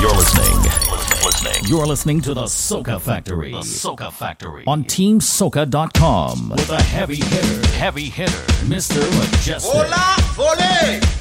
You're listening. listening. You're listening to the Soca Factory. The Soca Factory. On TeamSoca.com. With a heavy hitter. Heavy hitter. Mr. Mejustik. Hola, vole!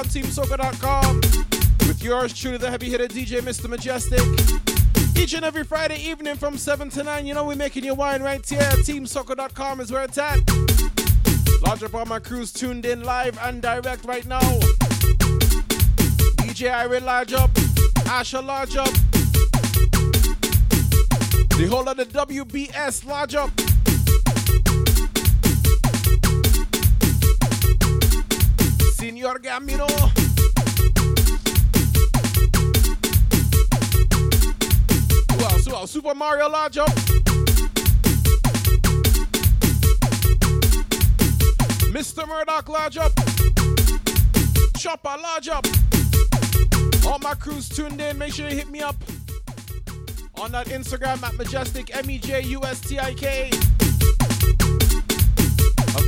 on with yours truly, the heavy hitter DJ Mr. Mejustik. Each and every Friday evening from 7 to 9, you know we're making your wine right here. TeamSoca.com is where it's at. Large up all my crews tuned in live and direct right now. DJ Irene Large Up, Asha Large Up, the whole of the WBS Large Up. Gambino. Who else? Who else? Super Mario up Mr. Murdoch up Chopper Lajo. All my crews tuned in. Make sure you hit me up on that Instagram at Mejustik M E J U S T I K.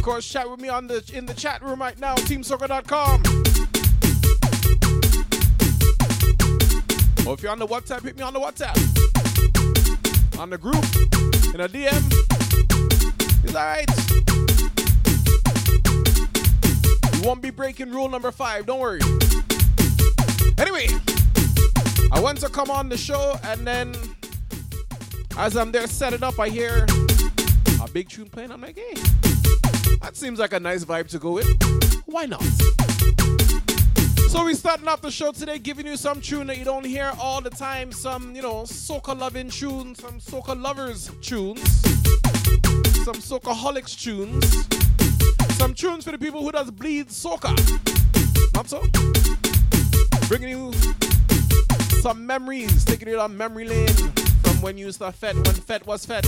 Of course, chat with me on the in the chat room right now, teamsoca.com. Or if you're on the WhatsApp, hit me on the WhatsApp. On the group, in a DM. It's alright. You won't be breaking rule number five, don't worry. Anyway, I want to come on the show and then as I'm there setting up, I hear a big tune playing. I'm like, hey, that seems like a nice vibe to go with. Why not? So we're starting off the show today, giving you some tune that you don't hear all the time. Some, you know, soca loving tunes, some soca lovers tunes, some soca holics tunes, some tunes for the people who does bleed soca. Not so? Bringing you some memories, taking it on memory lane from when you used to fet, when fet was fet.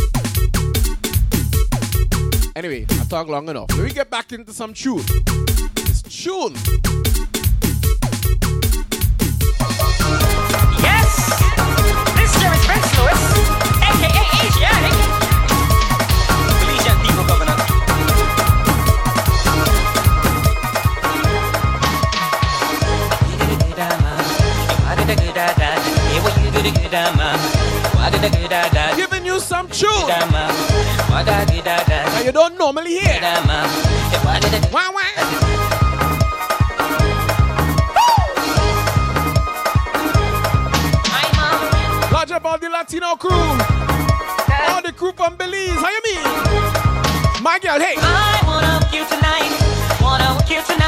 Anyway, I talk long enough. Let me get back into some tune. It's tune. Yes! This is Jerry Spence Lewis, aka Asiatic. Belizean people governor. Giving you some tune that you don't normally hear. Wah, wah. Lodge up all the Latino crew. All the crew from Belize. How you mean? My girl, hey. I wanna you tonight. Wanna you tonight.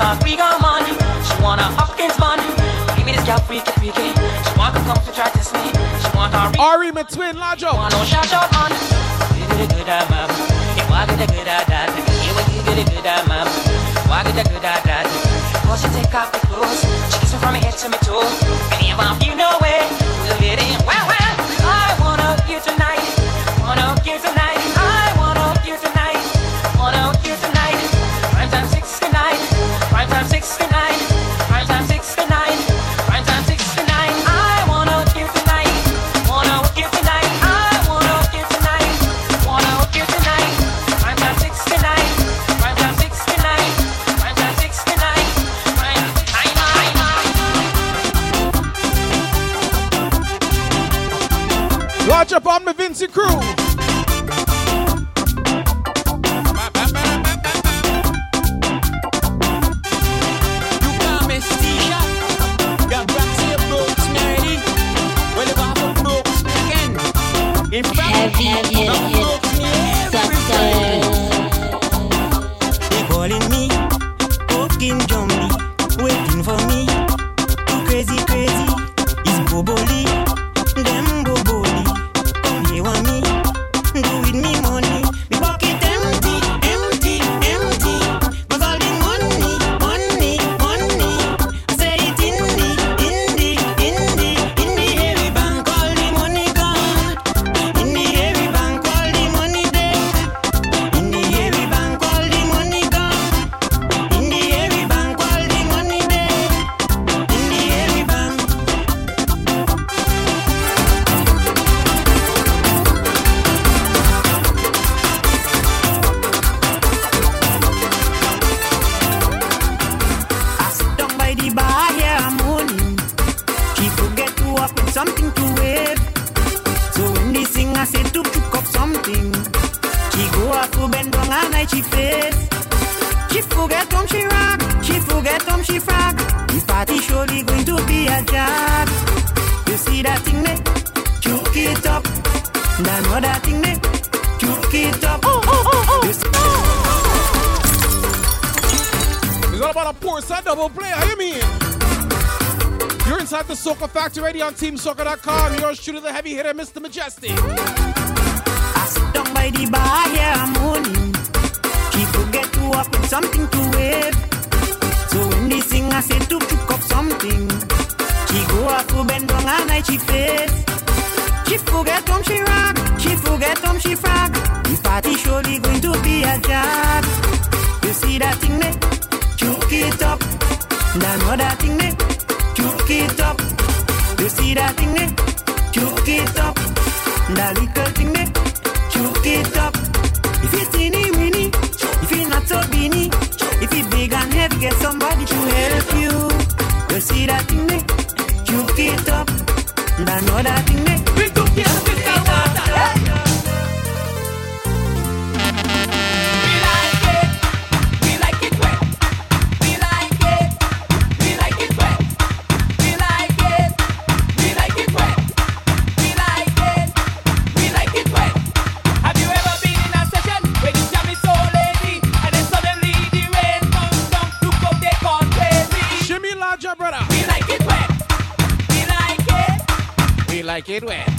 A free gum money. She want a Hopkins bun. Give me this gal freaky freaky. She want to come to try this me. She want a real Ari, my twin, up. want no shot shot on. Good good ah mama. You want good good dad. You want good good ah mama. Want good good ah dad. Cause she take off the clothes. She kiss me from my head to my toe. And if I'm you know it, we'll get in. Wow wow. I wanna you tonight. Wanna you tonight. Heavy hitter, Mr. Mejustik. I sit down by the bar, yeah, I'm moaning. She forget to walk with something to wear. So when the singer say to pick up something, she go up to bend down and hide she face. She forget whom she rock, she forget whom she frag. The party surely going to be a job. You see that thing there? Choke it up. That thing there? Choke it up. You see that thing there? Choke it up. That thing there? Choke it up. If it's teeny weeny, if it's not so beanie, if it's big and heavy, get somebody to help you. You see that thing eh? there? Choke it up. That other thing there? Big it.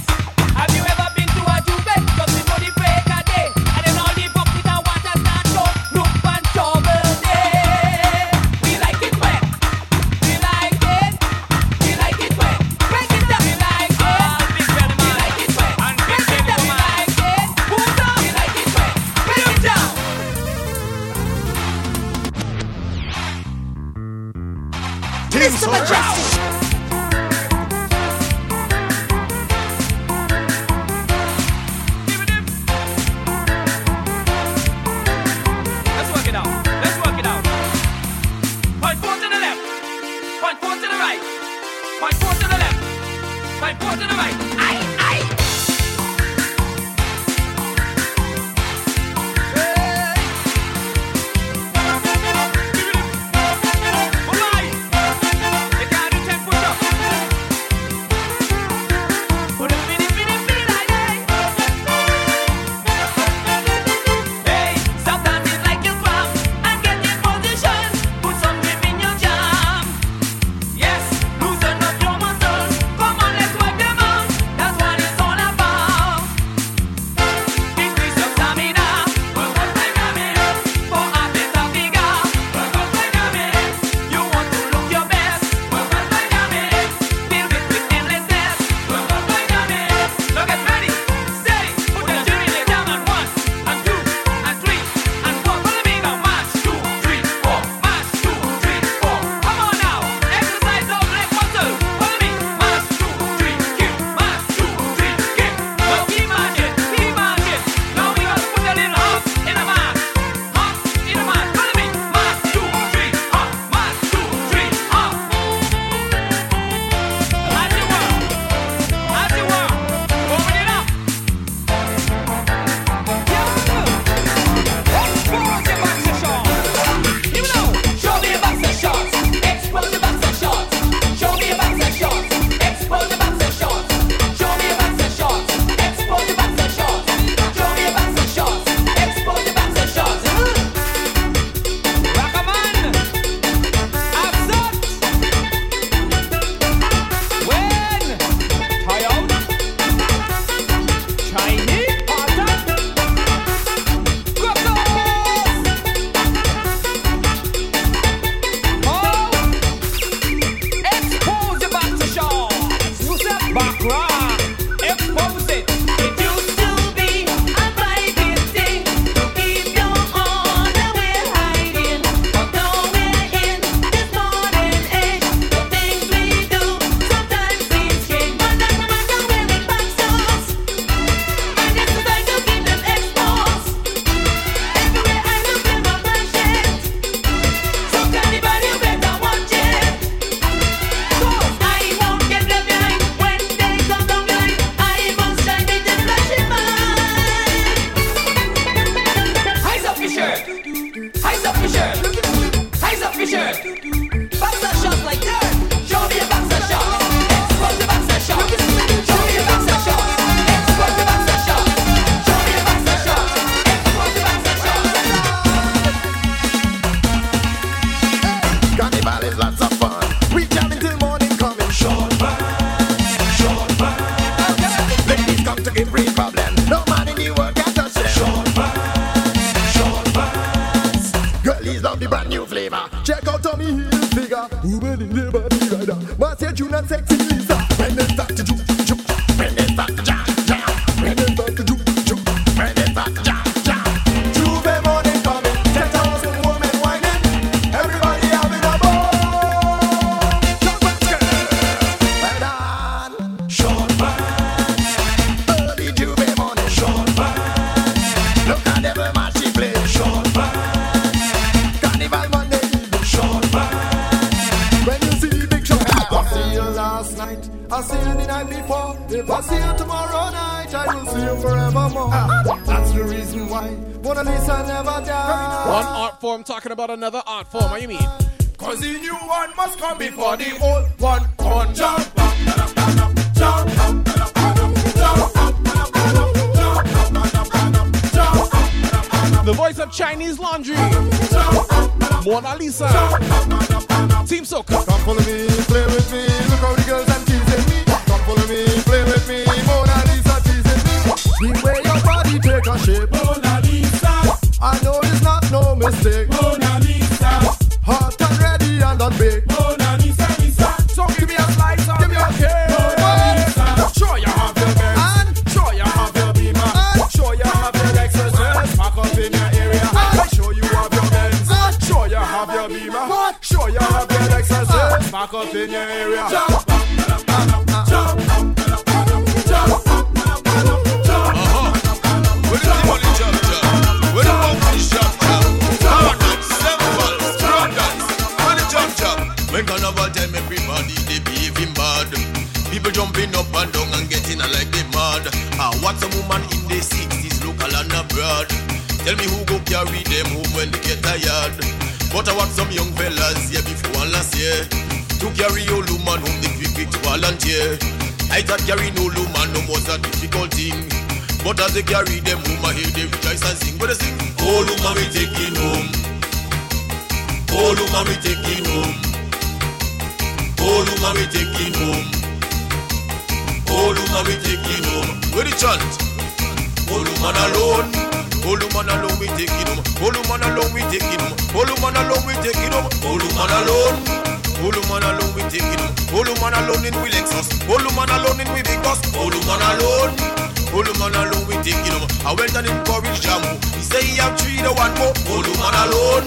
Have three the one more. Old woman alone.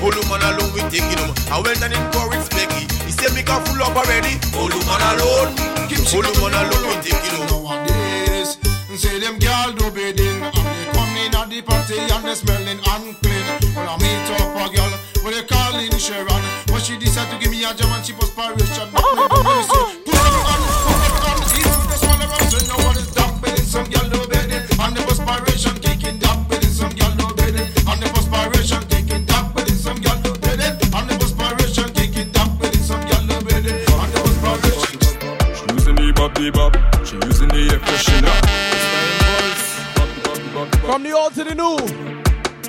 Old woman alone we taking home. I went and encouraged Becky. He say make her full up already. Old woman alone. Old woman alone we taking home. Nowadays, say them girl do bidding and they come in at the party and they smelling unclean. When I meet up a girl, when they call in Sharon, when she decide to give me a jam and she perspiration, make me go and say, put it on, put it on, eat with the small around, say no one is dumb bidding, some girl From the old to the new.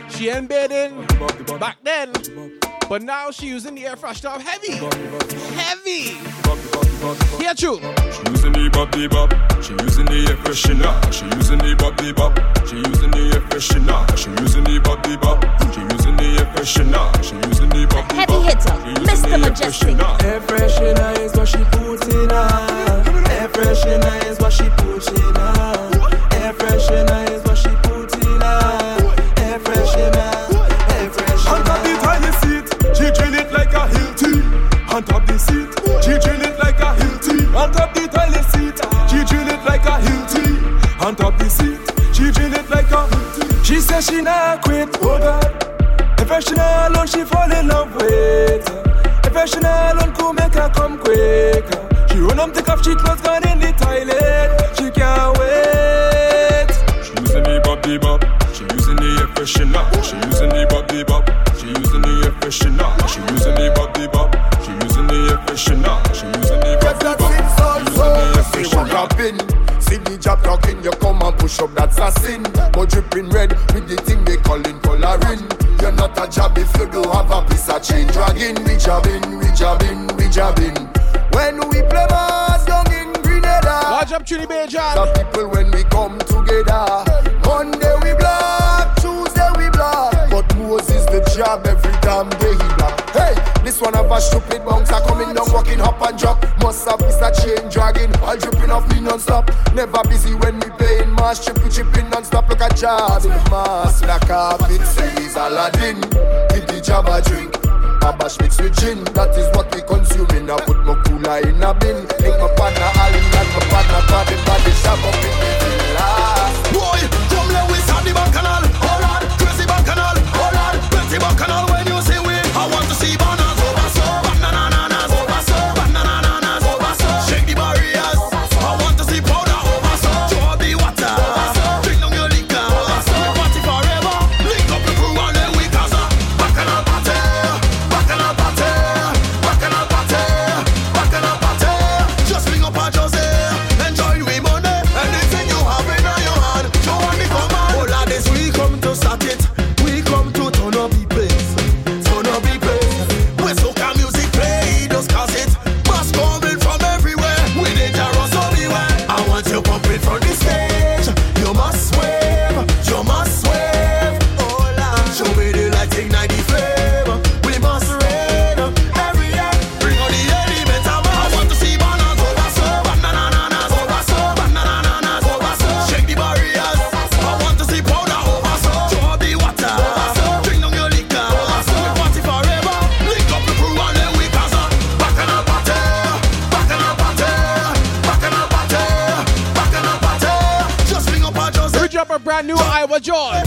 She ain't bathing back then. But now she using the air freshener heavy. Heavy. Here true. She using the bop bop. She using the air freshener. She using the bop bop. She using the air freshener. She using the bop bop. She using the air freshener. She using the bop the Heavy hitter, Mr. Mejustik. Air freshener is what she puts in her. Air freshener is what she puts in her. Air freshener Hilti. She says she not quit, oh God. If she not alone, she fall in love with. If she not alone, could make her come quicker. She run up, take off, she clothes gone in the toilet. She can't wait. She using the bop the bop. She using the air freshener. She using the bop the bop. She using the air freshener. She using the bop the bop. She using the air freshener. She using the bop the bop. See what happen. See the job talking, you come and push up, that's a sin. But dripping red with the thing they calling coloring. You're not a job if you do have a piece of chain dragging. We jabbing, we jabbing, we jabbing. When we play bass down in Grenada. Watch up, Bay John. The people when we come together. Monday we black, Tuesday we black. But Moses the job every damn day this one of a stupid bouncer coming down, walking up and drop. Must have missed a chain dragging, all dripping off me non-stop. Never busy when me paying mass, tripping, chipping non-stop. Look at job in the mass, like carpet, say he's Aladdin. Give the job a drink. A bash mixed with gin, that is what we consuming. I put my cooler in a bin. Make my partner Ali and my partner Paddy Paddy. Shop up in the villa. Boy, joy.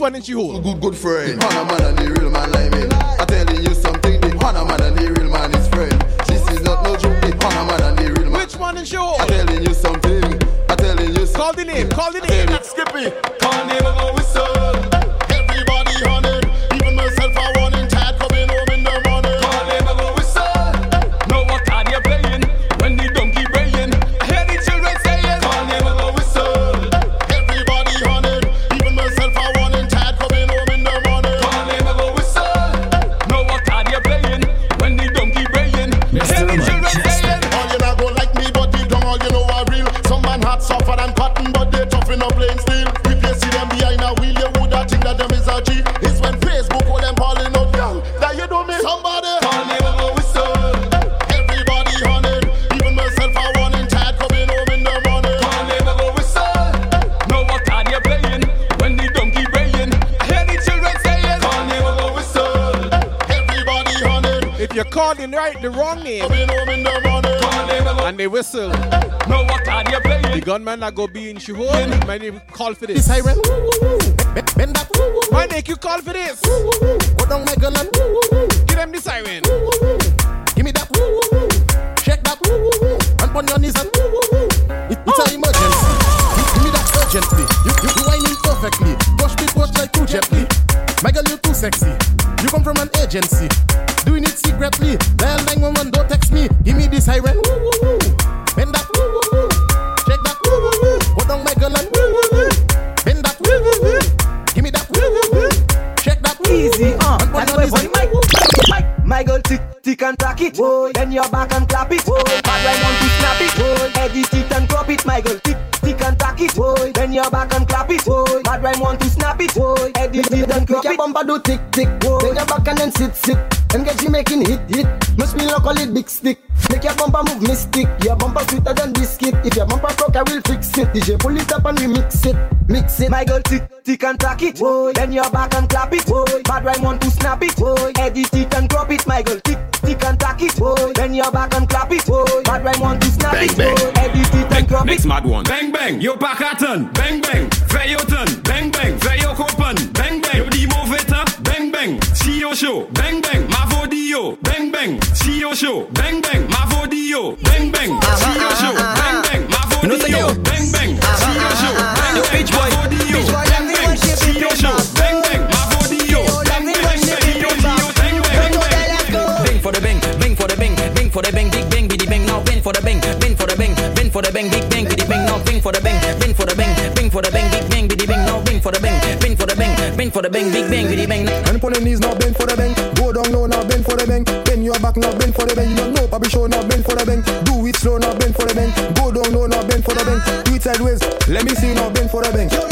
one in she hold? Good, good friend. The Hannah man and the real man like me. I'm telling you something, the Hannah man and the real man is friend. This is not no joke, the Hannah man and the real man. Which one in she hold? I'm telling you something, I'm telling you something. Call the name, call the name. Skippy, call the name of our whistle. right, the wrong name. And they whistle. The gunman that go be in she my name call for this. Siren. Bend that. My neck, you call for this. Go down my gun and give them the siren. Give me that. Check that. And on your knees and it's an oh. emergency. Give me that urgently. You, you, you whining perfectly. Push me, push like too gently. My girl, you too sexy. You come from an agency. DJ pull it up and we mix it, mix it. My girl tick tick and tack it. Boy. Then your back and clap it. Boy. Bad rhyme want to snap it. Boy. Edit it and crop it. My girl tick tick and tack it. Boy. Then your back and clap it. Boy. Bad rhyme want to snap bang, it. Bang. Boy. Edit it bang, and crop next it. Next mad one. Bang bang. Your back at. Bang Let me see no bend for a bank.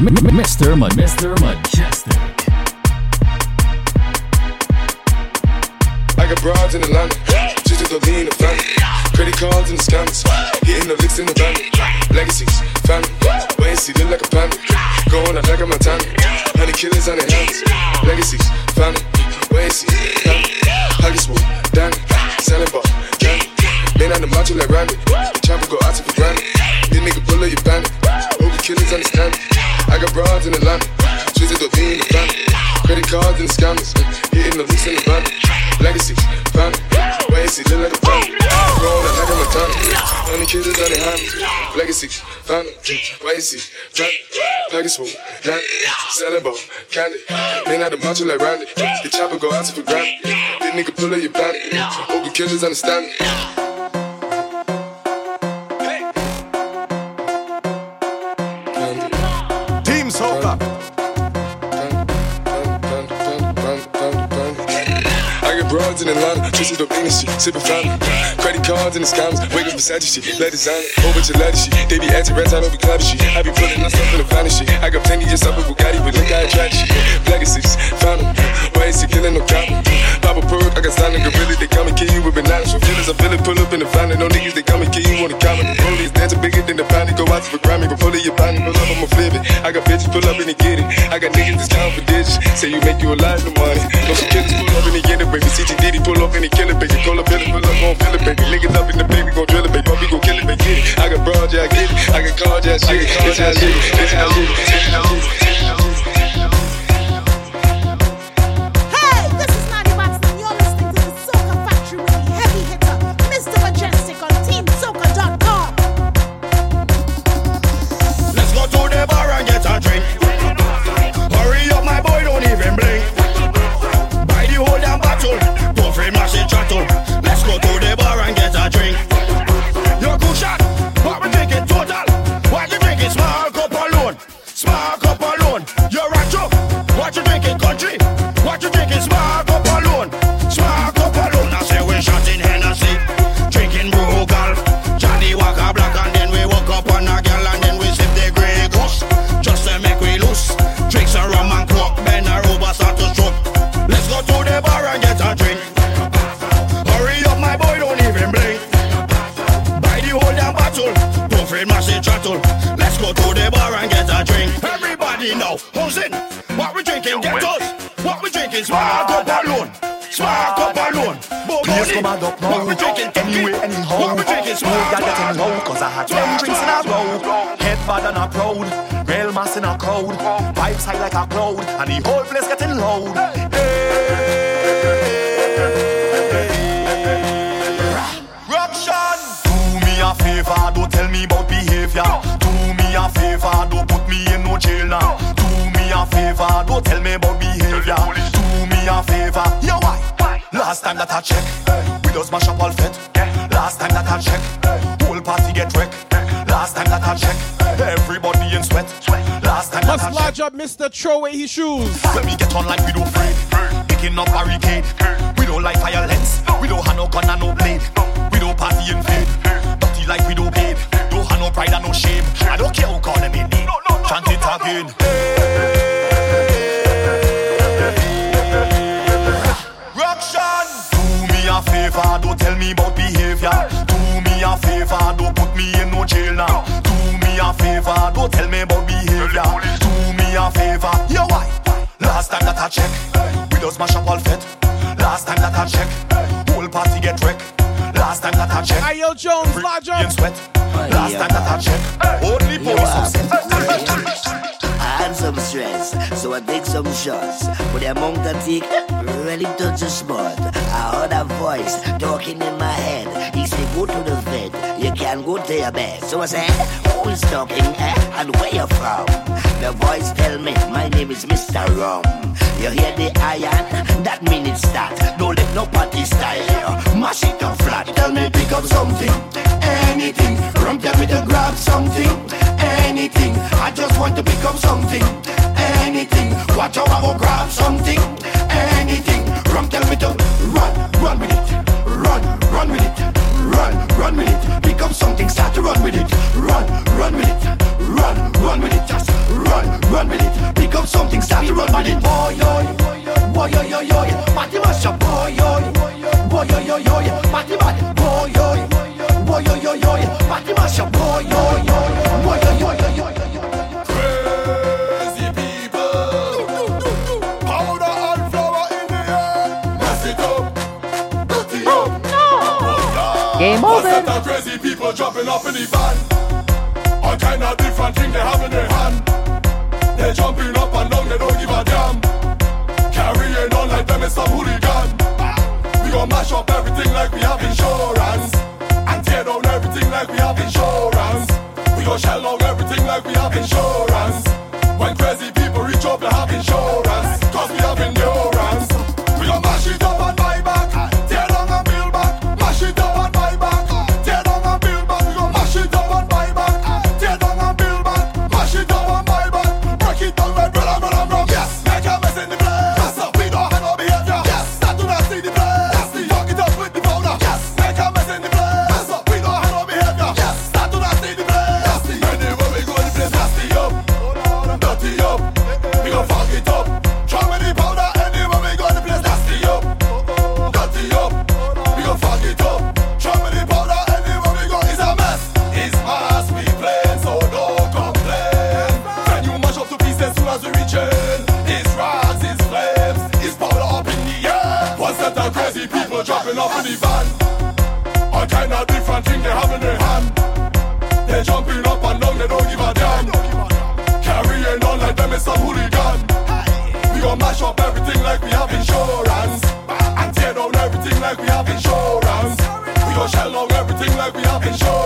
Mr. Mr. Mejustik. Hennessy, pack of not. Then I done punch like Randy. The chopper go out to for granted. Nigga pull up your body. Open understand it. broads in Atlanta, chasing the penis, sipping fountain. Credit cards and the scammers. waiting up beside you, shit. Let it sign. Whole oh, bunch of letter shit. They be acting red time over club shit. I be pulling myself in a finest shit. I got plenty just up with Bugatti, but look how I tried shit. Legacies, found them. Why is he killing no problem? Pop a perk, I got signed in gorilla. They come and kill you with bananas from feelings. I feel it, pull up in the family. No niggas, they come and kill you on the common. The police dancing bigger than the pound. Go out to the grimy, go pull it, your body, pull up, I'ma flip it. I got bitches, pull up and they get it. I got niggas that's counting for digits. Say you make you a lot of money. No some killers pull up and they get it, baby. CTD, pull up and they kill it, baby. Call up, pull up, gon' fill it, baby. Niggas up in the baby, gon' drill it, baby. Puppy, gon' kill it, baby. Get it. I got broad, yeah, I get it. I got card, yeah, I shit it. This how I live, this how I live, this how I. Spark up alone. Please come and up now. What we drinking? Anyway, anyhow. What we drinking? Smoke Spark that getting low, cause I had ten drinks in a row. Head bad and a proud. Real mass in a crowd. Vibes high like a cloud. And the whole place getting loud. Hey. Ruction! Do me a favor, don't tell me about behavior. Do me a favor, don't put me in no jail now. Do me a favor, don't tell me about behavior. Do me a favor, yo? Last time that I check, we just mash up all fit. Last time that I check, whole party get wrecked. Last time that I check, everybody in sweat. Last time that Must I check. lodge up Mr. Throw away his shoes. When we get on like we don't afraid Picking up barricade We don't like violence We don't have no gun and no blade We don't party in vain Dirty like we don't paid Don't have no pride and no shame I don't care who call them in name Chant it again Ruction favor Don't tell me about behavior Do me a favor Don't put me in no jail now Do me a favor Don't tell me about behavior Do me a favor Yo why? Last time that I check, we just mash up all fit. Last time that I check, whole party get wrecked. Last time that I check, Ayo Jones, lodge up. sweat. Last time that I check, only police upset. Some stress, so I take some shots. But the amount I take really touch the spot. I heard a voice talking in my head. He said, Go to the vet, you can go to your. So I said, Who is talking eh? and where you from? The voice tell me, My name is Mr. Rum. You hear the iron? That mean it start. Don't let no party style. Mash it up flat. Tell me pick up something, anything. Rum tell me to grab something, anything. I just want to pick up something, anything. Watch how I go grab something, anything. Rum tell me to run, run with it, run, run with it, run, run with it. Pick something, start to run with it, run, run with it, run, run with it. Just run, run with it. Pick up something, start to run with it. Boy, yo, boy, yo, yo, yo, party mash boy, yo, boy, yo, yo, yo, party mash, boy, yo, boy, yo, yo, yo, party mash up, boy, yo, yo, Game What's over. that crazy people jumping up in the van? All kind of different thing they have in their hand. They jumping up and down, they don't give a damn. Carrying on like them is some hooligan. We gon' mash up everything like we have insurance. And tear down everything like we have insurance. We gon' shell out everything like we have insurance. Jumping up and down, they don't give a damn. Carrying on like them is some hooligan. We gon' mash up everything like we have insurance. And tear down everything like we have insurance. We gon' shell out everything like we have insurance.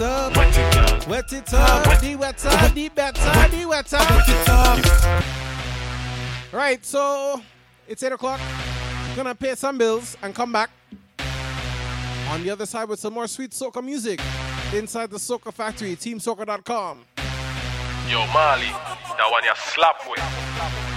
It up, wet it up, wet it up, the wetter, the better, the wetter. Wet it up. Right, so it's 8 o'clock. Gonna pay some bills and come back. On the other side with some more sweet soca music inside the Soca Factory, teamsoca.com. Yo, Mali, that one you slap with.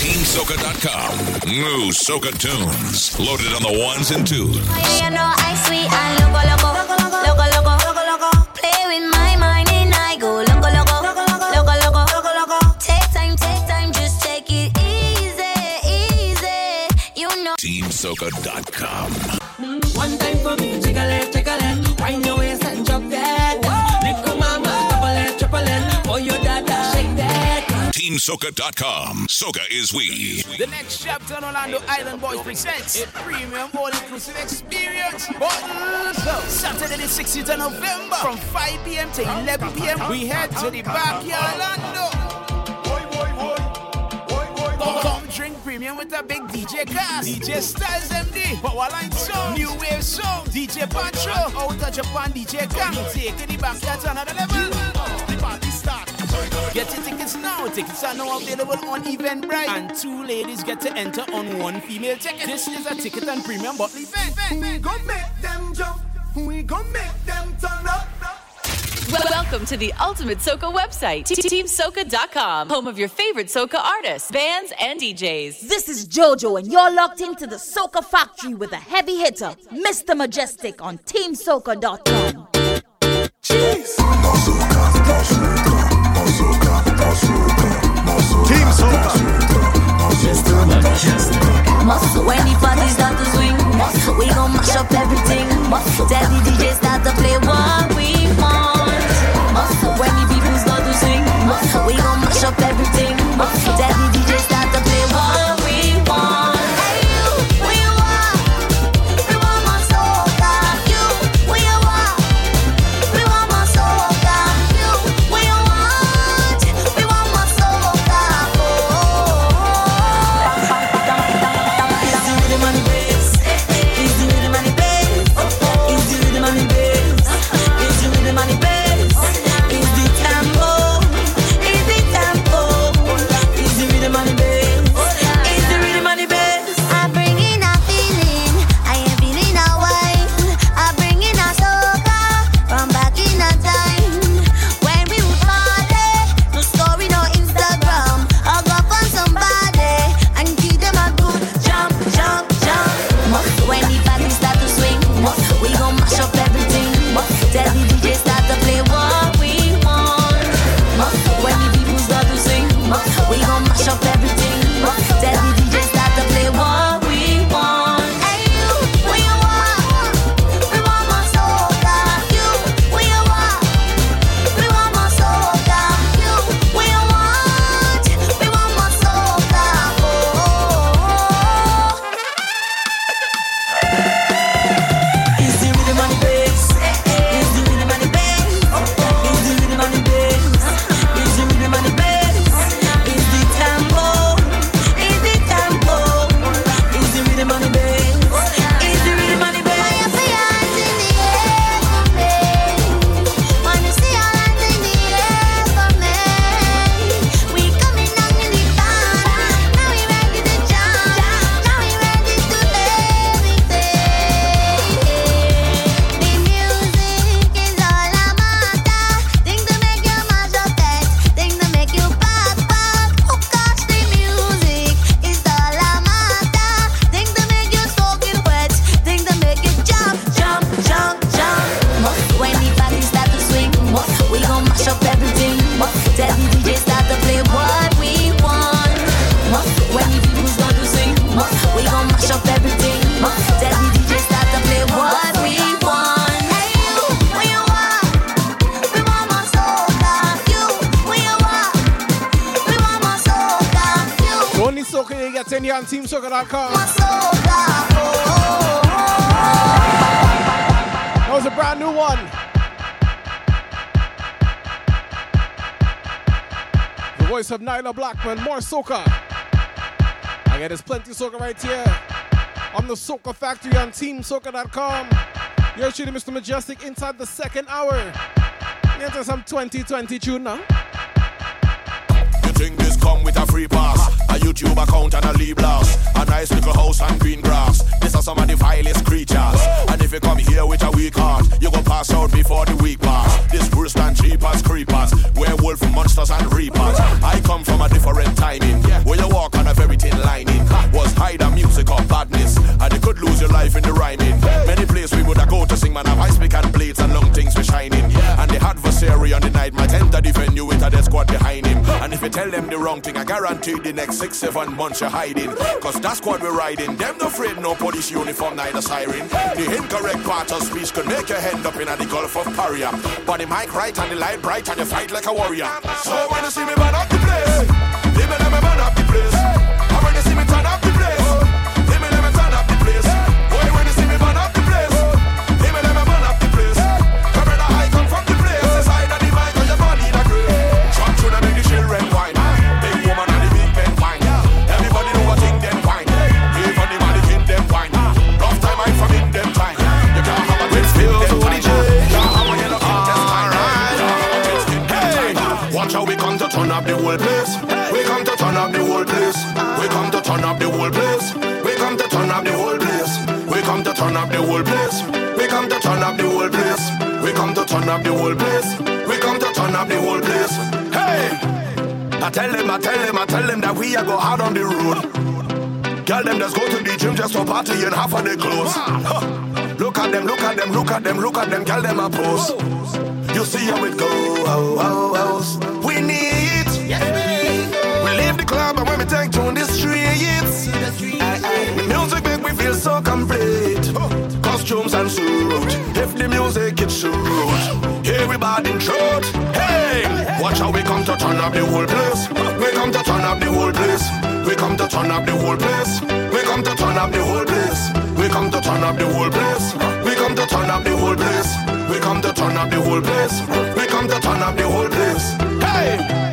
TeamSoca.com. New Soca tunes. Loaded on the ones and twos. Yeah, you know I sweet and loco loco, loco loco, loco loco. Play with my mind and I go loco loco, loco loco, loco loco. Take time, take time, just take it easy, easy. You know. TeamSoca.com. One time for me, jiggle it, jiggle it. Wind your waist TeamSoca.com. Soca is we. The next chapter on Orlando Island Boys presents a premium all-inclusive experience. Saturday the 16th of November from 5 p.m. to 11 p.m. We head to the backyard Orlando. Come drink premium with a big DJ cast. DJ Styles MD, Powerline Song, New Wave Song, DJ Pancho, Out of Japan DJ Gang. Take the backyard to another level. The party start. Get your tickets now. Tickets are now available on Eventbrite. And two ladies get to enter on one female ticket. This is a ticket and premium bottle event. We gon' make them jump. We gon' make them turn up. Well, welcome to the ultimate Soca website, TeamSoca.com, home of your favorite Soca artists, bands, and DJs. This is JoJo, and you're locked into the Soca Factory with a heavy hitter, Mr. Mejustik on TeamSoca.com. Team Soca. Mr. Mejustik. Muscle when the party start to swing. Muscle, we gon' mash up everything. Muscle, tell the DJ start to play what we want. Muscle when the people start to. Muscle, we gon' mash up everything. Nailah Blackman, more soca. I get there's plenty soca right here on the Soca Factory on TeamSoca.com. You're shooting Mr. Mejustik inside the second hour. Into some 2020 tune now. You think this come with a free pass? A YouTube account and a leave blast. A nice little house and green grass. These are some of the vilest creatures. And if you come here with a weak heart, you go pass out before the week pass. This worse than cheapers, creepers, werewolf monsters and reapers. I come from a different timing, where you walk on a very thin lining. Was hide a music or badness, and you could lose your life in the rhyming. Many places we would go to sing, man, have ice pick and blades and long things we shining. Night might enter defend you with a squad behind him. And if you tell them the wrong thing, I guarantee the next six, seven months you're hiding. Cause that's squad we're riding. Them no afraid no police uniform, neither siren. The incorrect part of speech could make your head up in the Gulf of Paria. But the mic right and the light bright and you fight like a warrior. So when you see me burn up the place, they me to turn up the whole place. We come to turn up the whole place. We come to turn up the whole place. We come to turn up the whole place. We come to turn up the whole place. We come to turn up the whole place. We come to turn up the whole place. Hey, I tell them, I tell them, I tell them that we are go hard on the road. Girl, them just go to the gym just for party and half of their clothes. Look at them, look at them, look at them, look at them, girl, them a pose. You see how it go, oh, oh. So complete. Costumes and suit. If the music it suit, everybody throat. Hey, watch how we come to turn up the whole place. We come to turn up the whole place. We come to turn up the whole place. We come to turn up the whole place. We come to turn up the whole place. We come to turn up the whole place. We come to turn up the whole place. We come to turn up the whole place. Hey!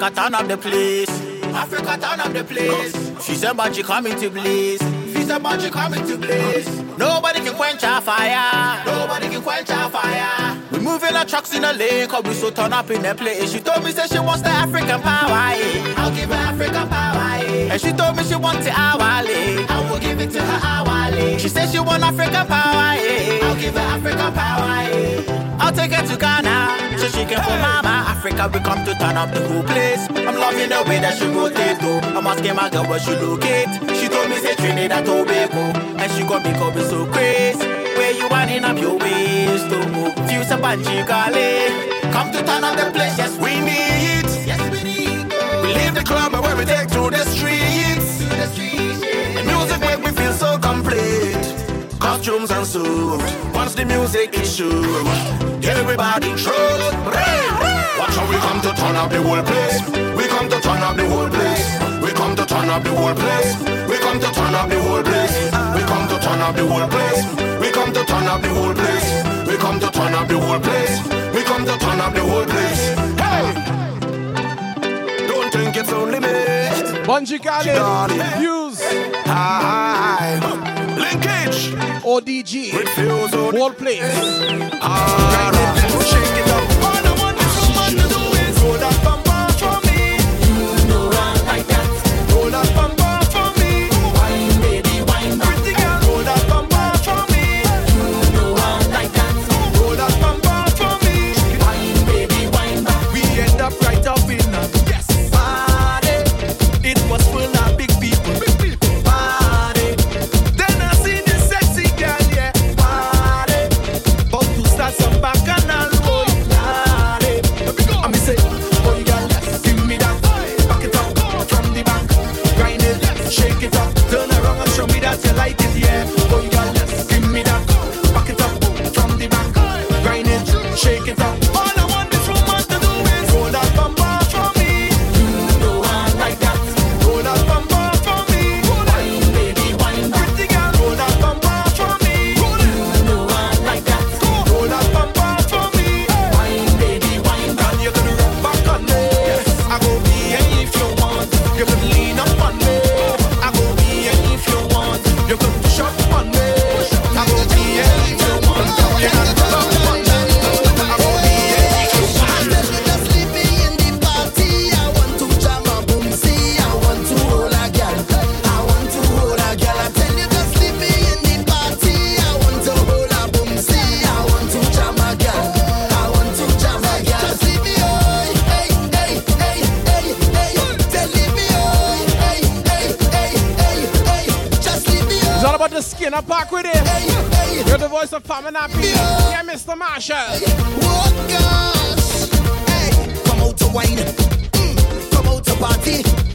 Africa turn up the place. Africa turn up the place. She said, but she coming to blaze. She said, but she coming to blaze. Nobody can quench our fire. Nobody can quench our fire. We moving our trucks in the lane, cause we so turn up in the place. She told me that she wants the African power. Yeah. I'll give her African power. Yeah. And she told me she wants it hourly. I will give it to her hourly. She said she want African power. Yeah. I'll give her African power. I'll take her to Ghana so she can hey. mama. Africa, we come to turn up the whole place. I'm loving the way that she rotate though. I'm asking my girl where she locate. She told me say Trinidad Tobago, and she got me coming so crazy. Where you winding up your waist to move? Fuse a bungee galley. Come to turn up the place, yes we need. Yes we need. We leave the club and when we take. To Costumes and suit. Once the music is shoot, everybody throat. Watch how we come to turn up the whole place. We come to turn up the whole place. We come to turn up the whole place. We come to turn up the whole place. We come to turn up the whole place. We come to turn up the whole place. We come to turn up the whole place. We come to turn up the whole place. Hey! Don't think it's only me. Bunji Garlin, Fuse, Hi. Linkage. ODG, Refuse. Whole Place. Shake it up. nappy. No. Yeah, Mr. Marshall. What gosh? Hey, come out to wine. Mm, come out to party.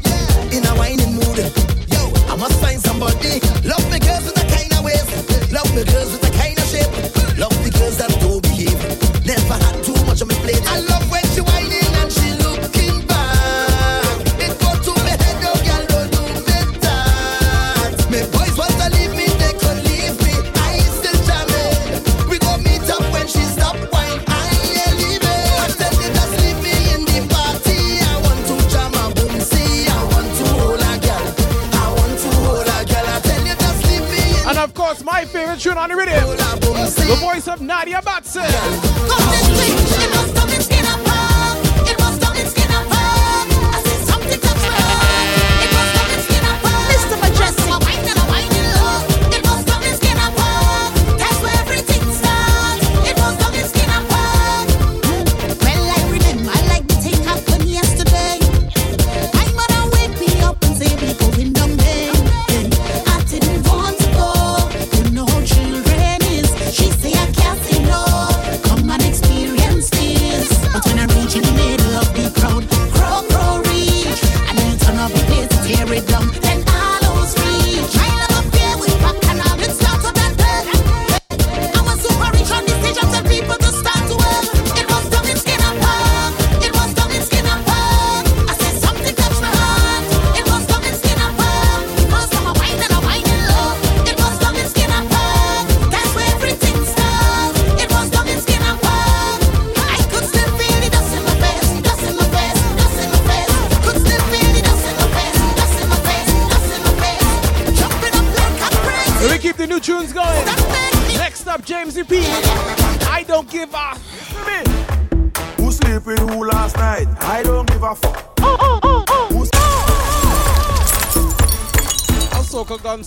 favorite tune on the radio. The voice of Nadia Batson.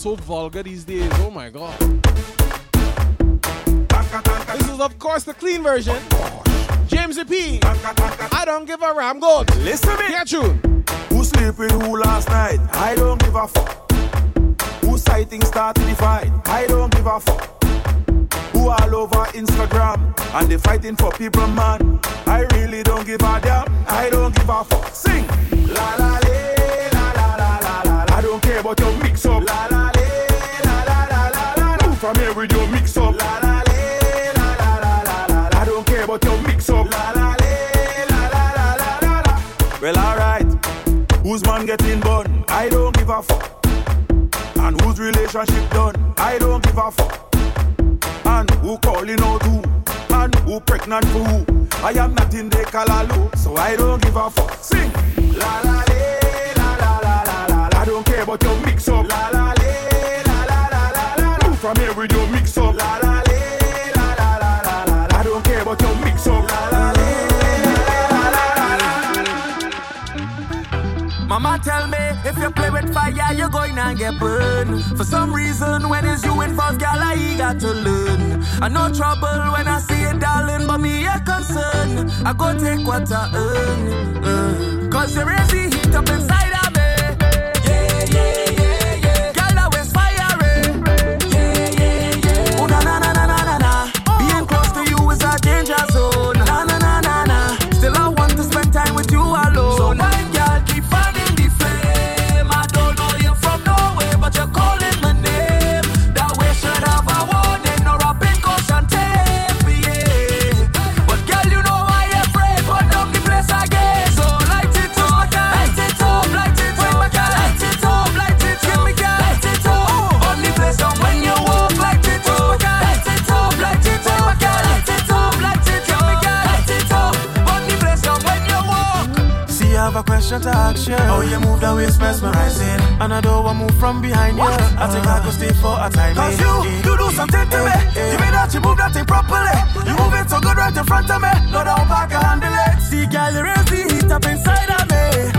so vulgar is the never question to action. Oh, you move that waist mesmerizing. And I don't want move from behind you. I think I could stay for a time. Cause eh, you, eh. you do something to me. Eh, you made that you move that thing properly. You move it so good right in front of me. No, I back I can handle it. See, girl, you raise the heat up inside of me.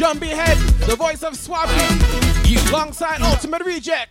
One Head, the voice of Swappi, alongside Ultimate Reject.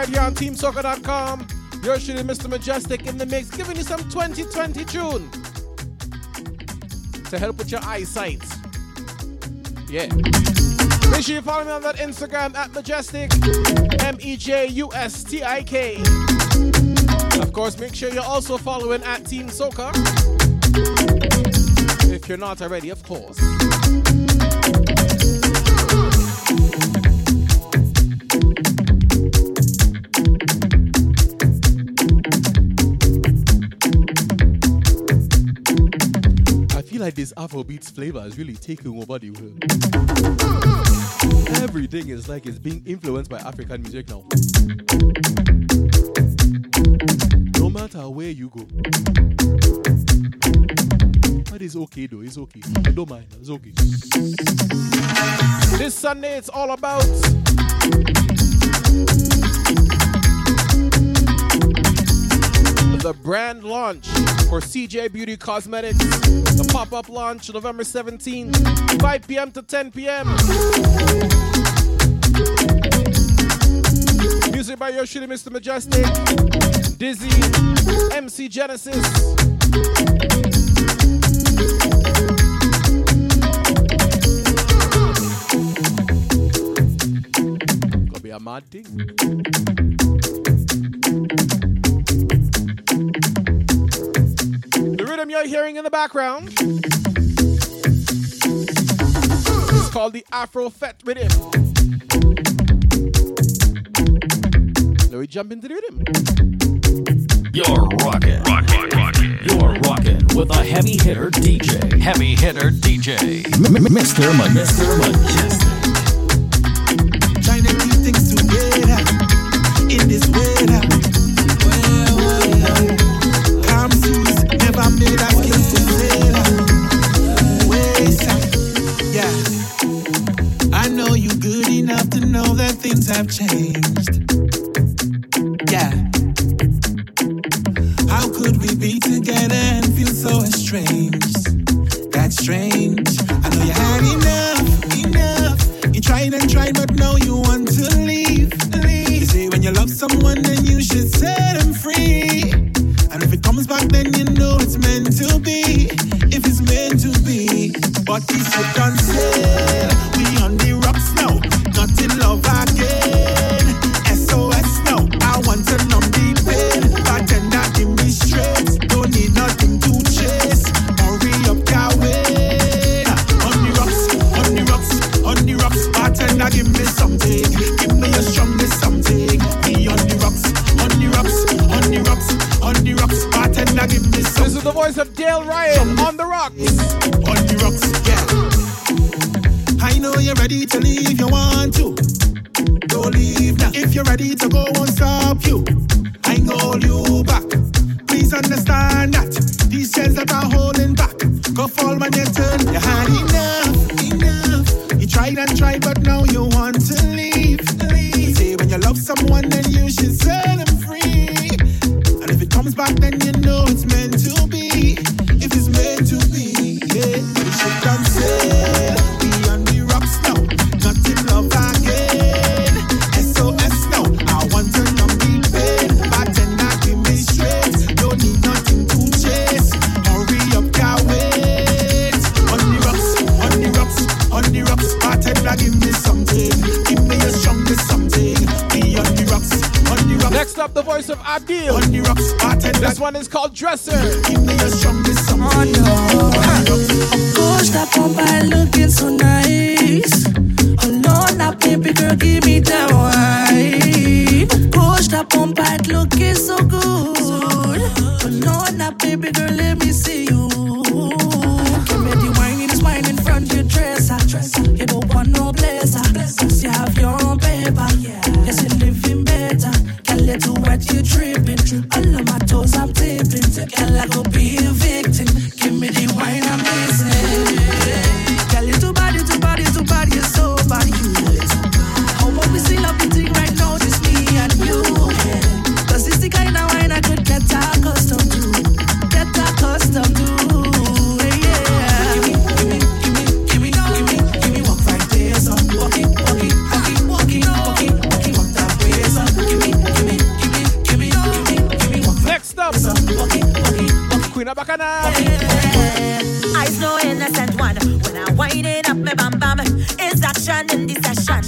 right here on TeamSoca.com. You're shooting Mr. Mejustik in the mix, giving you some 2020 tune to help with your eyesight. Yeah. Make sure you follow me on that Instagram at Mejustik, M E J U S T I K. Of course, make sure you're also following at Team Soca. If you're not already, of course. this Afrobeats flavor is really taking over the world. Everything is like it's being influenced by African music now. No matter where you go. But it's okay though, it's okay. Don't mind, it's okay. This Sunday it's all about for CJ Beauty Cosmetics. The pop up launch November 17th, 5 p.m. to 10 p.m. Music by Yoshida, Mr. Mejustik, Dizzy, MC Genesis. be a mad thing. you're hearing in the background is called the Afro Fet Rhythm. Let me jump into the rhythm. You're rocking. Rockin', You're rocking with a heavy hitter DJ. Heavy hitter DJ. M- Mr. Mr. Mr. Mr. I've changed.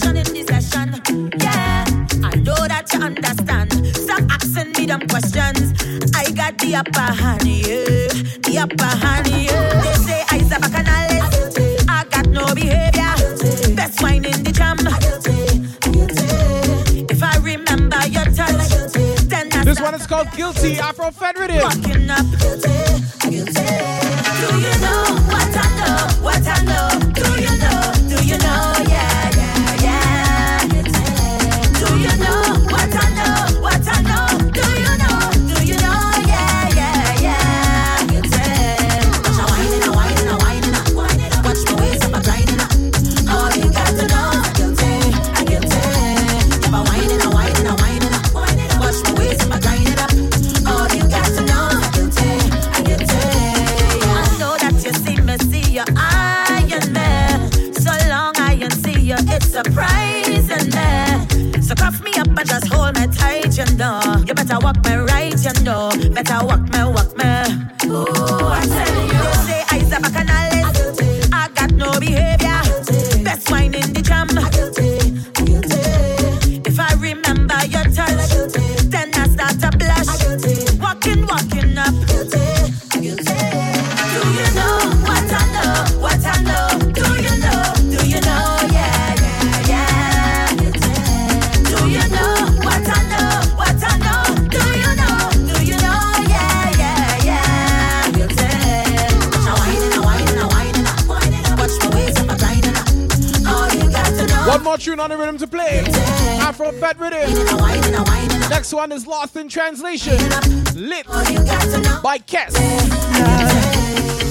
in this session. Yeah, I know that you understand. Stop asking me them questions. I got the upper hand, yeah. The upper hand, yeah. They say bacchanalist. I got no behavior. Best wine in the jam. If I remember your touch, then I This one is called Guilty Afro Federative. bad rhythm. Next one is Lost in Translation. Lit by Kes.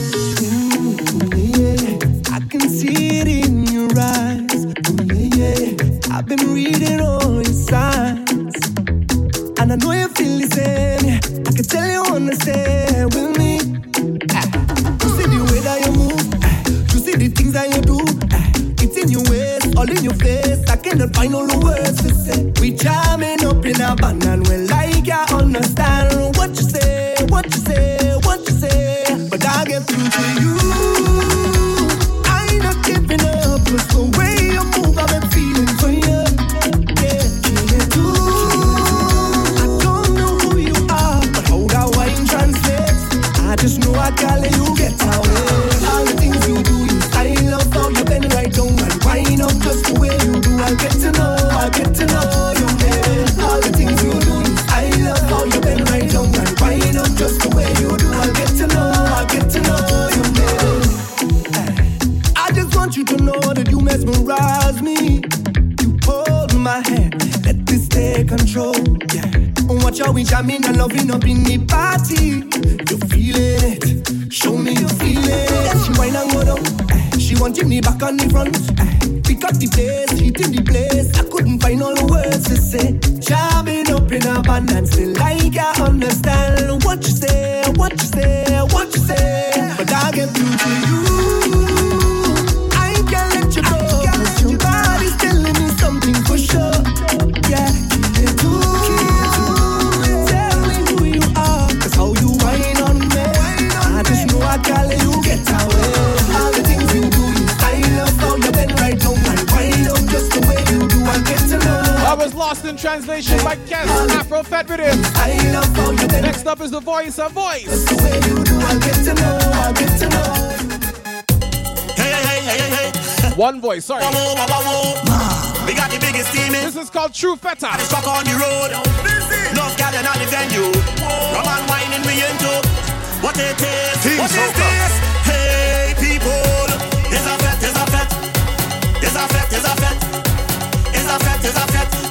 translation by Kes Afro Fed with you, Next up is the voice of voice. One voice, sorry. We got the biggest team This is called True Feta. I'm on the road. Love gal and the venue. Rum and wine and we into. What it is? Team what is this? Hey people, it's a fet, it's a fet, it's a fet, it's a fet, it's a fet, it's a fet.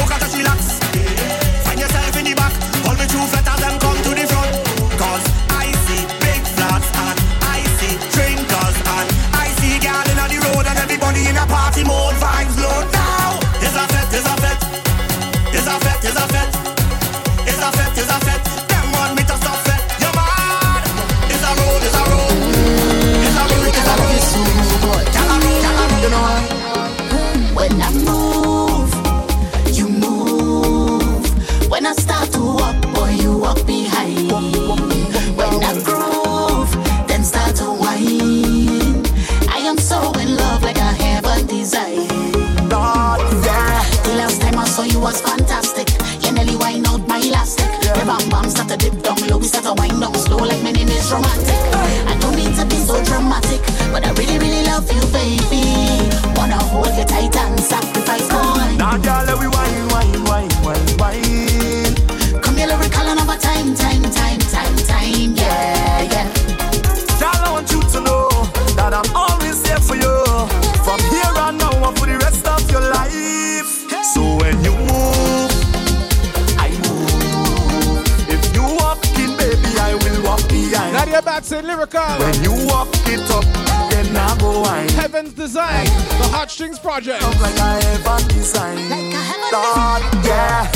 project. Look like I ever designed. Like I yeah.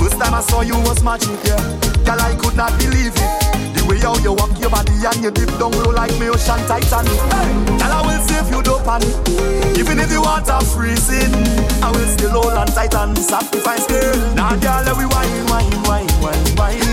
First time I saw you was magic, yeah. Girl, I could not believe it. The way how you walk your body and you dip down low like me ocean Titanic. Hey, girl, I will save you, don't panic. Even if the water freezing, I will still hold on tight and sacrifice, girl. Now, girl, let me wine, wine, wine, wine, wine.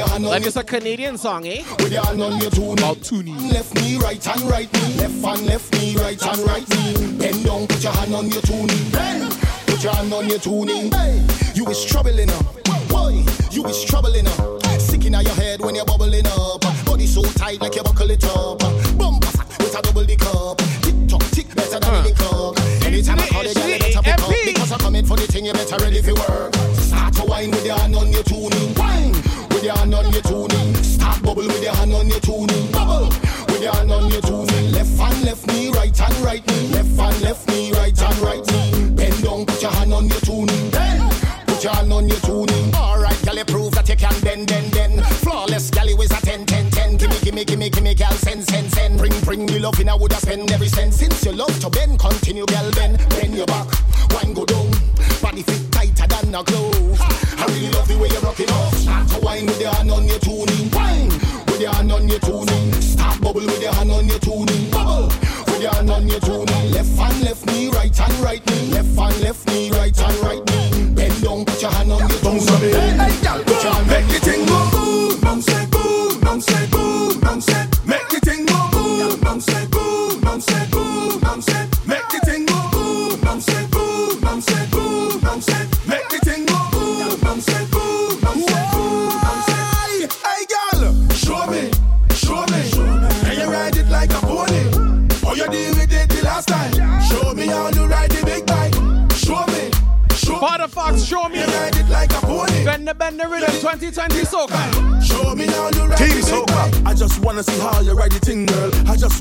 Like it's a Canadian song, eh? With your hand on your tune. About two. Left me, right and right knee. Left and left me, right and right knee. Bend down, put your hand on your tune. Bend. Put your hand on your tune. Hey, you is troubling her. Boy, you is troubling her. Sick in your head when you're bubbling up. Body so tight like you buckle it up. I woulda spend every cent since you love to bend. Continue, girl, bend, bend your back, wine go down, body fit tighter than a glove. I really love the way you're rocking off. To wine with your hand on your two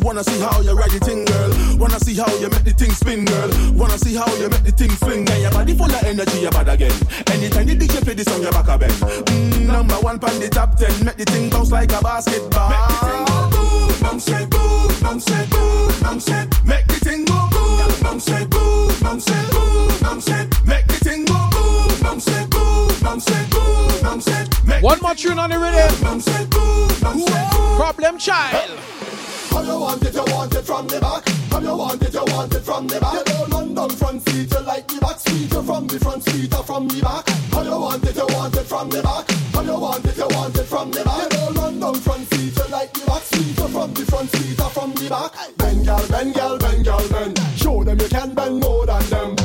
wanna see how you ride the thing, girl. Wanna see how you make the thing spin, girl. Wanna see how you make the thing fling. And your body full of energy, you bad again. Anytime the DJ play this song, your back a bend. Mm, number one pan the top ten. Make the thing bounce like a basketball. Make the thing go boom, bounce it, boom, bounce it, boom, bounce it. Make the thing go boom, bounce it, boom, bounce it, boom, bounce it. Make the thing go boom, bounce it, boom, bounce it, boom, bounce it. Make One more tune on the rhythm. Problem child. How you want it, you want it from the back. How you want it, you want it from the back. You don't down front seat, you like the back seat. You from the front seat or from the back. How you want it, you want it from the back. How you want it, you want it from the back. You don't down front seat, you like the back seat. You from the front seat or from the back. Bend, girl, bend, girl, bend, girl, bend. Show them you can bend more than them.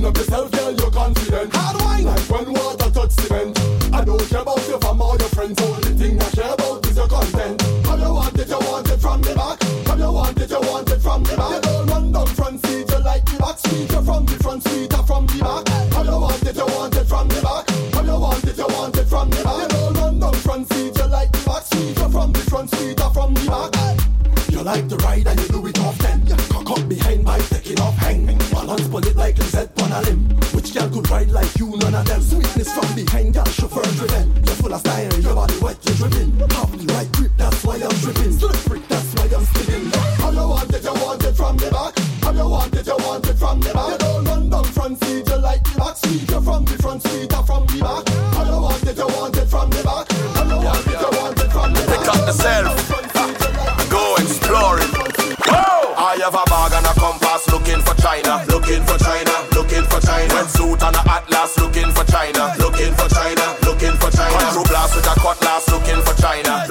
Wind up yourself, girl, you're confident. Hard wine when water touch cement. I don't care about your fam or your friends. Only thing I care about is your content. How you want it, you want it from the back. How you want it, you want it from the back. You don't run down front seat, you like the back seat. You're from the front seat or from the back. How you want it, you want it from the back. How you want it, you want it from the back. You don't run down front seat, you like the back seat. You're from the front seat or from the back. You like to ride and you do it often. Cock up behind by taking off hang. Balance pull it like Lizette on a limb. Which girl could ride like you? None of them. Sweetness from behind, girl, chauffeur driven. You're full of style, your body wet, you're dripping. Have the right grip, that's why I'm dripping. Slippery, that's why I'm spinning. How you want it, you want it from the back. How you want it, you want it from the back. You don't run down front seat, you like the back seat. You're from the front seat or from the back. How you want it, you want it from the back. How you want it, you want it from the back. Pick up yourself and I have a bag and a compass looking for China, looking for China, looking for China. Wetsuit and a atlas looking for China, looking for China, looking for China. True blast with a cutlass looking for China,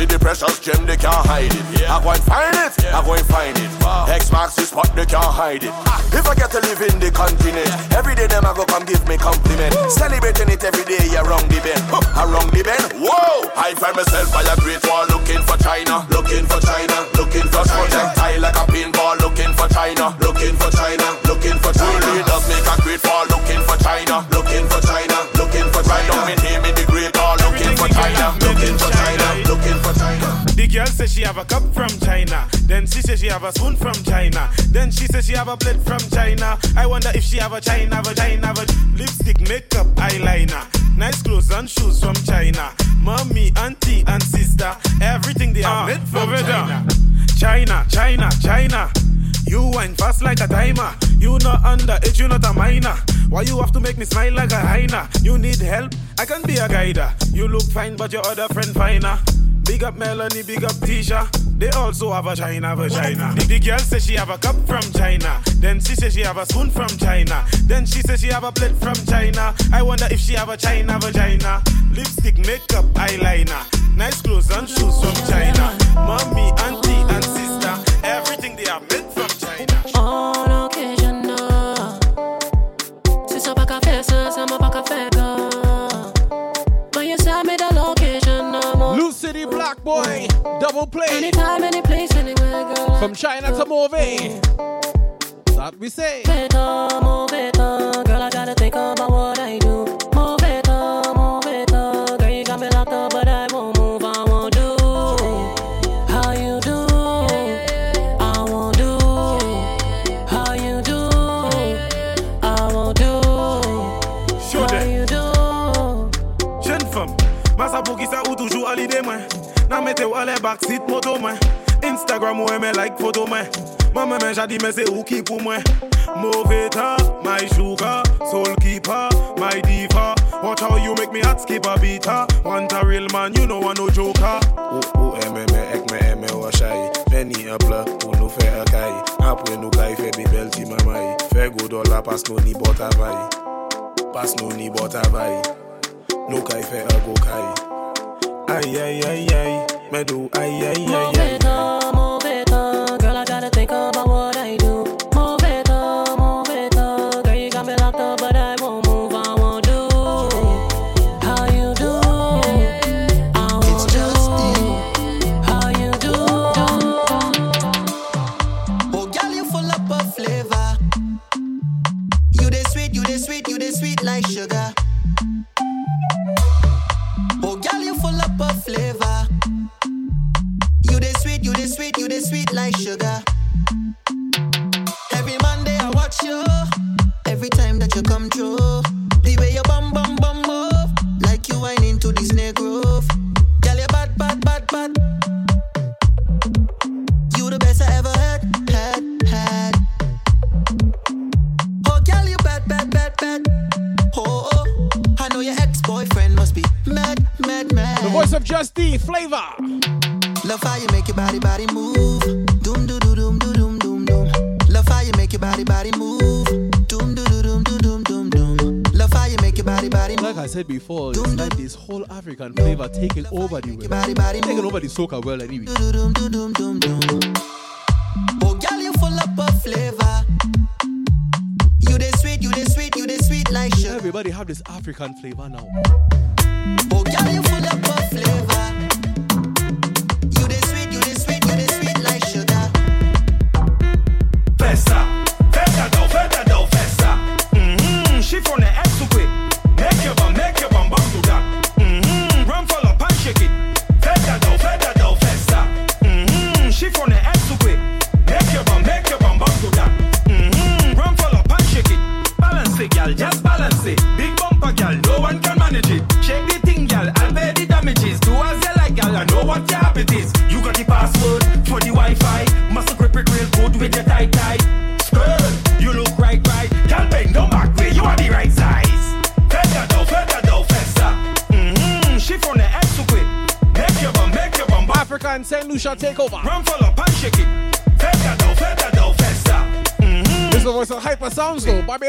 see the precious gem, they can't hide it. I go and find it, I go and find it. X marks the spot, they can't hide it. If I get to live in the continent, every day them I go come give me compliment. Celebrating it every day around the bend, huh, around the bend. Whoa! I find myself by a great wall looking for China, looking for China, looking for China. Projectile like a pinball, looking for China, looking for China, looking for China. Really does make a great fall, looking for China, looking for China, looking for China. Don't me name in the great hall, looking for China, looking for China, looking for China. The girl says she have a cup from China. Then she says she have a spoon from China. Then she says she have a plate from China. I wonder if she have a China vagina, but lipstick, makeup, eyeliner. Nice clothes and shoes from China. Mommy, auntie, and sister. Everything they are ah, made from China. China, China, China. You wine fast like a timer. You not underage, you not a minor. Why you have to make me smile like a hyena? You need help? I can be a guider. You look fine, but your other friend finer. Big up Melanie, big up Tisha. They also have a China vagina. The, the girl says she have a cup from China. Then she says she have a spoon from China. Then she says she have a plate from China. I wonder if she have a China vagina. Lipstick, makeup, eyeliner. Nice clothes and shoes from China. Mommy, auntie, and sister. Everything they are Black Boy, double play. Anytime, any place, anywhere, girl. From China to Move. That we say. Move it on, move it Wale baksit moto mwen Instagram ou eme like foto mwen Mwen mwen men jadi men se ou ki pou mwen Mouve tan, my sugar Soul keeper, my diva. Watch how you make me heart skip a bita. Want a real man, you know I no joker. Ou ou eme me ek me eme washay Penny a apla, pou nou fe a kay Apre nou kay fe bi bel ti mamay Fe go dola pas nou ni bot avay. Pas nou ni bot avay. Nou kay fe a go kay Ay ay ay ay. Me do ay ay ay ay like sugar. Every Monday I watch you. Every time that you come through, the way you bum bum bum move, like you wind into this groove. Girl, you bad bad bad bad. You the best I ever had had had. Oh, girl, you bad bad bad bad. Oh, oh. I know your ex-boyfriend must be mad mad mad. The voice of Justy Flavor. Love how you make your body body move. said before, it's like this whole African flavor taking over the world. Taking over the soca world anyway. Oh, girl, you full up of flavor. You the sweet, you the sweet, you the sweet like sugar. Everybody have this African flavor now. Oh, girl, you full up of flavor. Tombstone, Bobby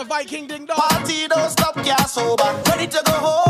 a Viking ding dong. Party don't stop, yeah, sober. Ready to go home.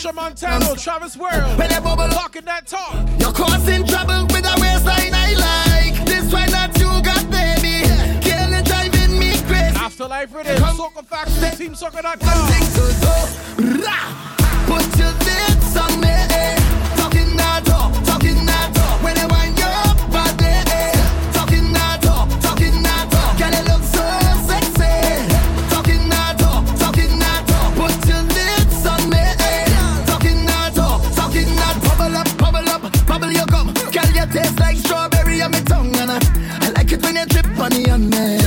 Asher Montano, Travis World, When they bubble talking that talk. You're causing trouble with a waistline I like. This one that you got, baby. Killing, driving me crazy. Afterlife Rhythm, Soca Factory, TeamSoca.com. Put your lips on me, eh. Talking that talk, talking that talk. Whenever Bunny and me.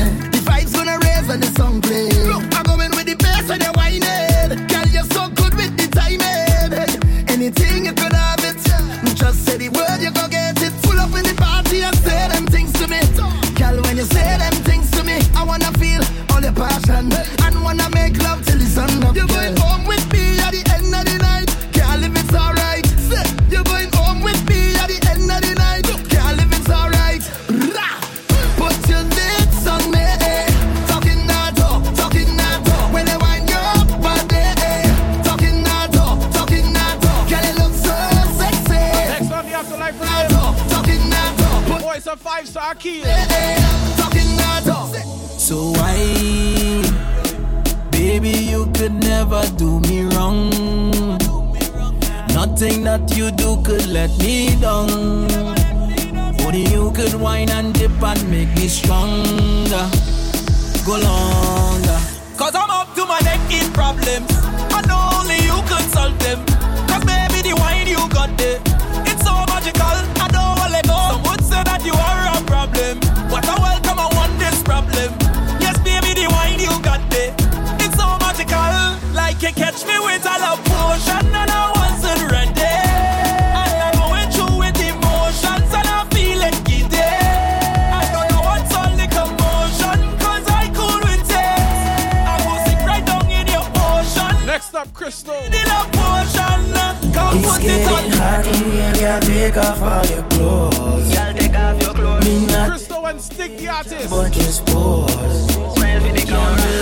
kill. So why, baby, you could never do me wrong. Nothing that you do could let me down. Only you could whine and dip and make me stronger. Go longer. Cause I'm up to my neck in problems. And only you could solve them. Cause baby, the wine you got there, it's so magical. It's getting hot in here, girl. Take off all your clothes. Girl, take off your clothes. Me not, Crystal and Stick the artist. but just pause. Girl, me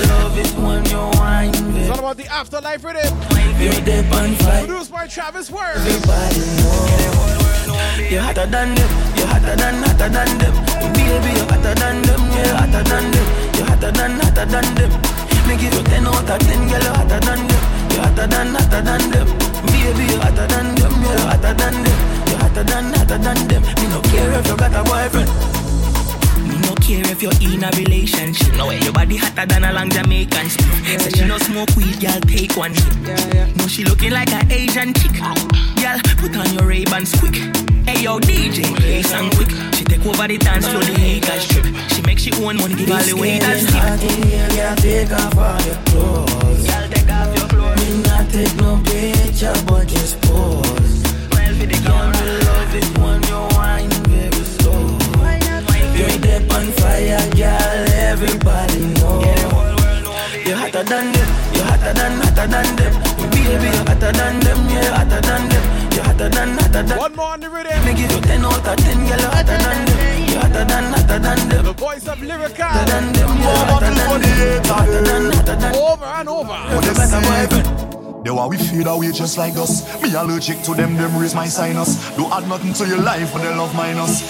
love it you whine, It's all about the afterlife rhythm. You're deep on fire. Produced by Travis World. Everybody know. You're hotter than them. You're hotter than hotter than them. Baby, you're hotter than them. You're hotter than them. You're hotter than hotter than them. Me give you ten out of ten, girl. You're hotter than them. You're hotter than hotter than them. Baby, you're hotter than them. You're hotter than them. You're hotter than hotter than them. Me no care if you got a boyfriend. Me no care if you're in a relationship. No way, your body hotter than a long Jamaican split. Say she no smoke weed, girl, take one hit. No, she looking like an Asian chick. Girl, put on your Ray-Bans quick. Hey yo, DJ, play song quick. She take over the dance floor, the Lakers strip. She make she own money, give all the way that's It's hot in here, girl. Take off all your clothes. Take no picture, but just pose. Girl, me love it when you whine very slow. You're deep on fire, girl. Everybody know. You're hotter than them. You're hotter than hotter than them. Baby, you're hotter than them. You're hotter than them. You're hotter than hotter than. One more on the rhythm. Me give you ten out of ten, girl. You're hotter than them. You're hotter than hotter than them. The voice of Lyrikal. Hotter than them. You're hotter than them. Hotter than hotter than. Over and over. What you say? They want we fade away just like us. Me allergic to them, them raise my sinus. Don't add nothing to your life, but they love minus.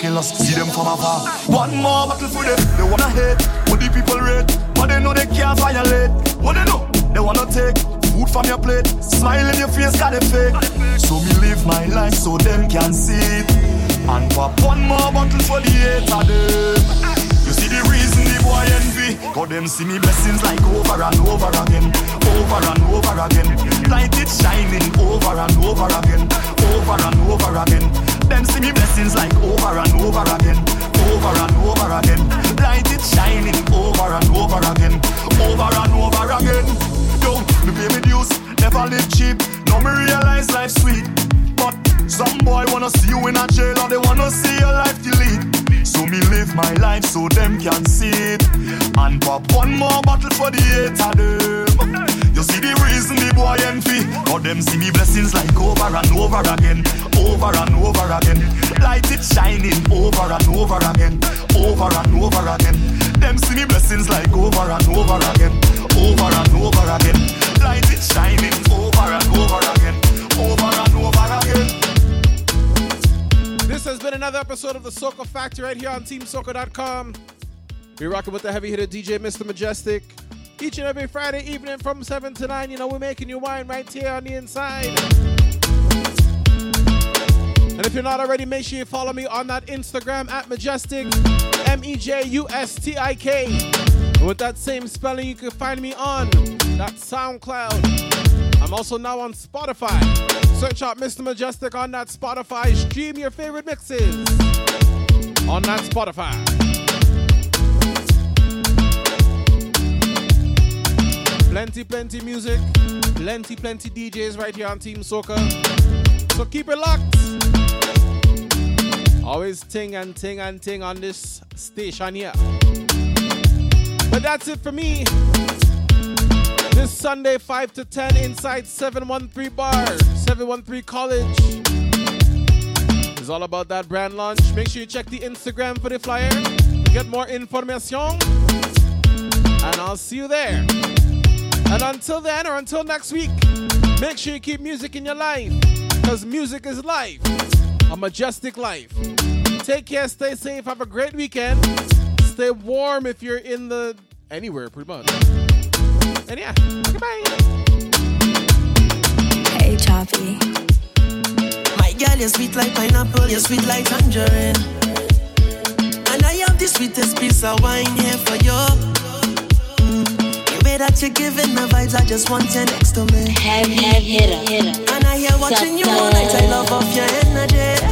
Kill see them from afar. One more battle for them, they wanna hate. What the people rate, but they know they can't violate. What they know, they wanna take food from your plate. Smile in your face, got it fake. So me live my life so them can see it. And pop one more bottle for the hater them. You see the reason the boy envy. Cause them see me blessings like over and over again. Over and over again. Light it shining over and over again. Over and over again. Them see me blessings like over and over again. Over and over again. Light it shining over and over again. Over and over again. Yo, me pay me dues. Never live cheap. Now me realize life sweet. But some boy wanna see you in a jail Or they wanna see your life delete so me live my life so them can see it. And pop one more bottle for the hater them. You see the reason the boy envy? Cause them see me blessings like over and over again. Over and over again. Light it shining over and over again. Over and over again. Them see me blessings like over and over again. Over and over again. Light it shining over and over again. Over has been another episode of the Soca Factory right here on TeamSoca.com. We're rocking with the heavy hitter DJ Mr. Mejustik. Each and every Friday evening from 7 to 9, you know, we're making you wine right here on the inside. And if you're not already, make sure you follow me on that Instagram at Mejustik, M E J U S T I K. With that same spelling, you can find me on that SoundCloud. I'm also now on Spotify. Search out Mr. Mejustik on that Spotify. Stream your favorite mixes on that Spotify. Plenty, plenty music, plenty, plenty DJs right here on Team Soca. So keep it locked. Always ting and ting and ting on this station here. But that's it for me. This Sunday, 5 to 10, inside 713 Bar, 713 College. It's all about that brand launch. Make sure you check the Instagram for the flyer. To get more information. And I'll see you there. And until then, or until next week, make sure you keep music in your life. Because music is life. A majestic life. Take care, stay safe, have a great weekend. Stay warm if you're in the anywhere, pretty much. And yeah, goodbye. Hey, Choppy. My girl, you're sweet like pineapple, you're sweet like tangerine. And I have the sweetest piece of wine here for you. Mm. The way that you're giving me vibes, I just want you next to me. Heavy, heavy hitter, hitter. And I hear watching you all night, I love off your energy.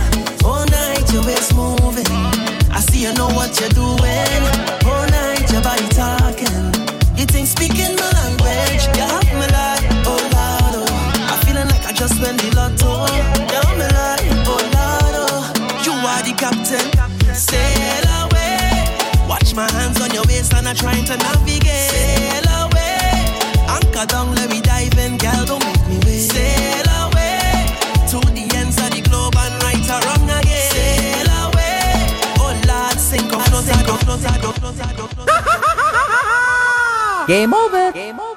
All night, your waist moving. I see you know what you're doing. All night, your body talking. You think speaking my language, you have me like, oh Lord, oh. I'm feeling like I just went the lotto. You have me like, oh Lord, oh. You are the captain, sail away. Watch my hands on your waist and I'm trying to navigate. Sail away, anchor down, let me Game over. Game over.